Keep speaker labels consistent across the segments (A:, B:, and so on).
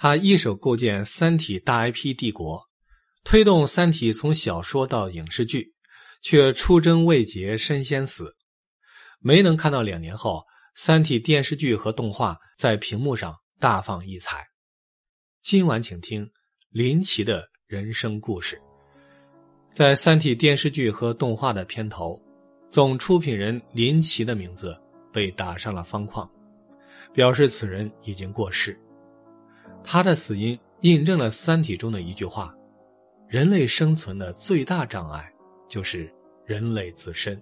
A: 他一手构建《三体》大 IP 帝国，推动《三体》从小说到影视剧，却出征未捷身先死，没能看到两年后《三体》电视剧和动画在屏幕上大放异彩。今晚请听林奇的人生故事。在《三体》电视剧和动画的片头，总出品人林奇的名字被打上了方框，表示此人已经过世。他的死因印证了《三体》中的一句话：“人类生存的最大障碍就是人类自身。”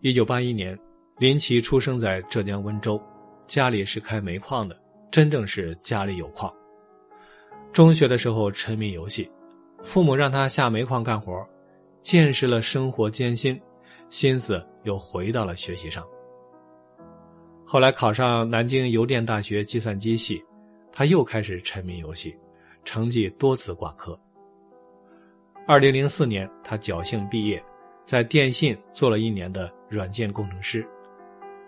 A: 一九八一年，林奇出生在浙江温州，家里是开煤矿的，真正是家里有矿。中学的时候沉迷游戏。父母让他下煤矿干活，见识了生活艰辛，心思又回到了学习上。后来考上南京邮电大学计算机系，他又开始沉迷游戏，成绩多次挂科。二零零四年，他侥幸毕业，在电信做了一年的软件工程师，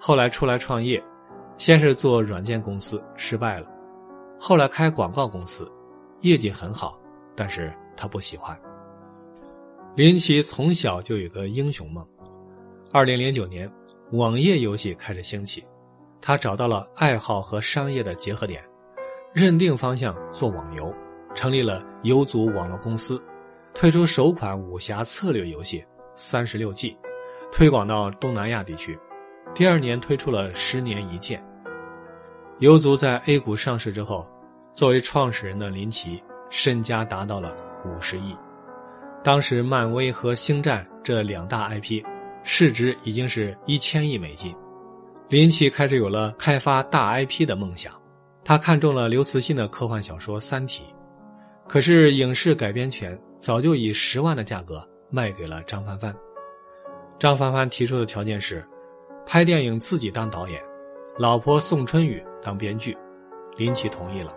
A: 后来出来创业，先是做软件公司失败了，后来开广告公司，业绩很好，但是。他不喜欢。林奇从小就有个英雄梦。二零零九年，网页游戏开始兴起，他找到了爱好和商业的结合点，认定方向做网游，成立了游族网络公司，推出首款武侠策略游戏《三十六计》，推广到东南亚地区。第二年推出了《十年一见》。游族在 A 股上市之后，作为创始人的林奇身家达到了。五十亿，当时漫威和星战这两大 IP 市值已经是一千亿美金。林奇开始有了开发大 IP 的梦想，他看中了刘慈欣的科幻小说《三体》，可是影视改编权早就以十万的价格卖给了张帆帆。张帆帆提出的条件是，拍电影自己当导演，老婆宋春雨当编剧，林奇同意了。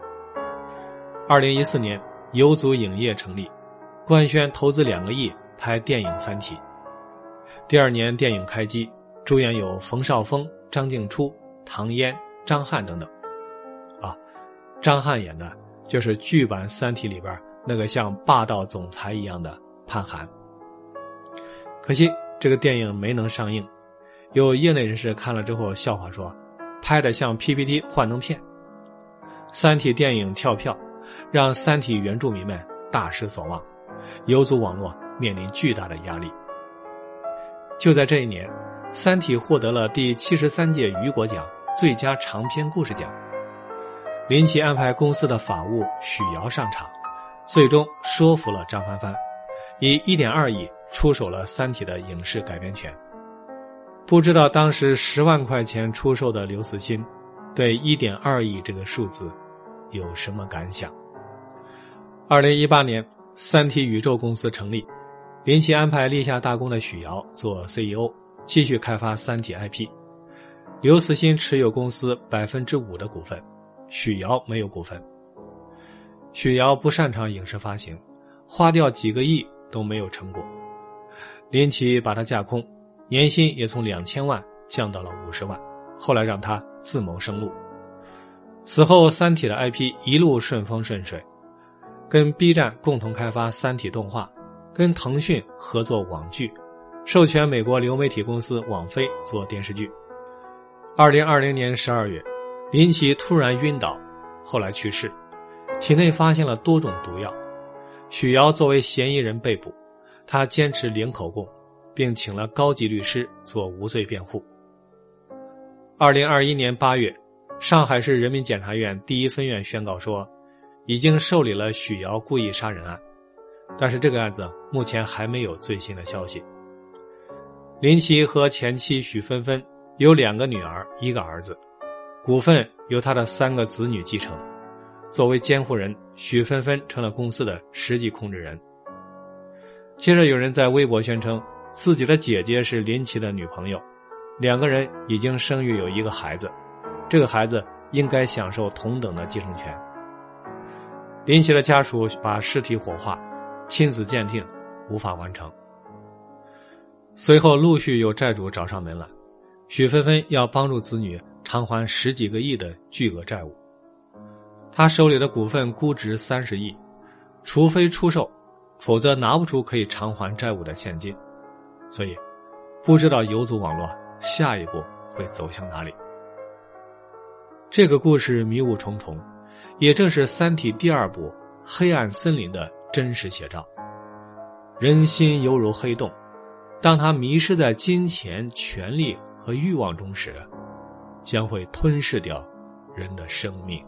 A: 二零一四年。游族影业成立，官宣投资两个亿拍电影《三体》。第二年电影开机，主演有冯绍峰、张静初、唐嫣、张翰等等。张翰演的就是剧版《三体》里边那个像霸道总裁一样的潘寒。可惜这个电影没能上映，有业内人士看了之后笑话说，拍的像 PPT 幻灯片。《三体》电影跳票。让《三体》原住民们大失所望，游族网络面临巨大的压力。就在这一年，《三体》获得了第七十三届雨果奖最佳长篇故事奖。林奇安排公司的法务许瑶上场，最终说服了张帆帆，以一点二亿出手了《三体》的影视改编权。不知道当时十万块钱出售的刘慈欣，对一点二亿这个数字有什么感想？二零一八年，三体宇宙公司成立，林奇安排立下大功的许瑶做 CEO，继续开发三体 IP。刘慈欣持有公司百分之五的股份，许瑶没有股份。许瑶不擅长影视发行，花掉几个亿都没有成果。林奇把他架空，年薪也从两千万降到了五十万，后来让他自谋生路。此后，三体的 IP 一路顺风顺水。跟 B 站共同开发《三体》动画，跟腾讯合作网剧，授权美国流媒体公司网飞做电视剧。二零二零年十二月，林奇突然晕倒，后来去世，体内发现了多种毒药。许瑶作为嫌疑人被捕，他坚持零口供，并请了高级律师做无罪辩护。二零二一年八月，上海市人民检察院第一分院宣告说。已经受理了许瑶故意杀人案，但是这个案子目前还没有最新的消息。林奇和前妻许芬芬有两个女儿，一个儿子，股份由他的三个子女继承。作为监护人，许芬芬成了公司的实际控制人。接着有人在微博宣称自己的姐姐是林奇的女朋友，两个人已经生育有一个孩子，这个孩子应该享受同等的继承权。林奇的家属把尸体火化，亲子鉴定无法完成。随后陆续有债主找上门来，许芬芬要帮助子女偿还十几个亿的巨额债务。他手里的股份估值三十亿，除非出售，否则拿不出可以偿还债务的现金。所以，不知道游族网络下一步会走向哪里。这个故事迷雾重重，也正是《三体》第二部《黑暗森林》的真实写照。人心犹如黑洞，当他迷失在金钱、权力和欲望中时，将会吞噬掉人的生命。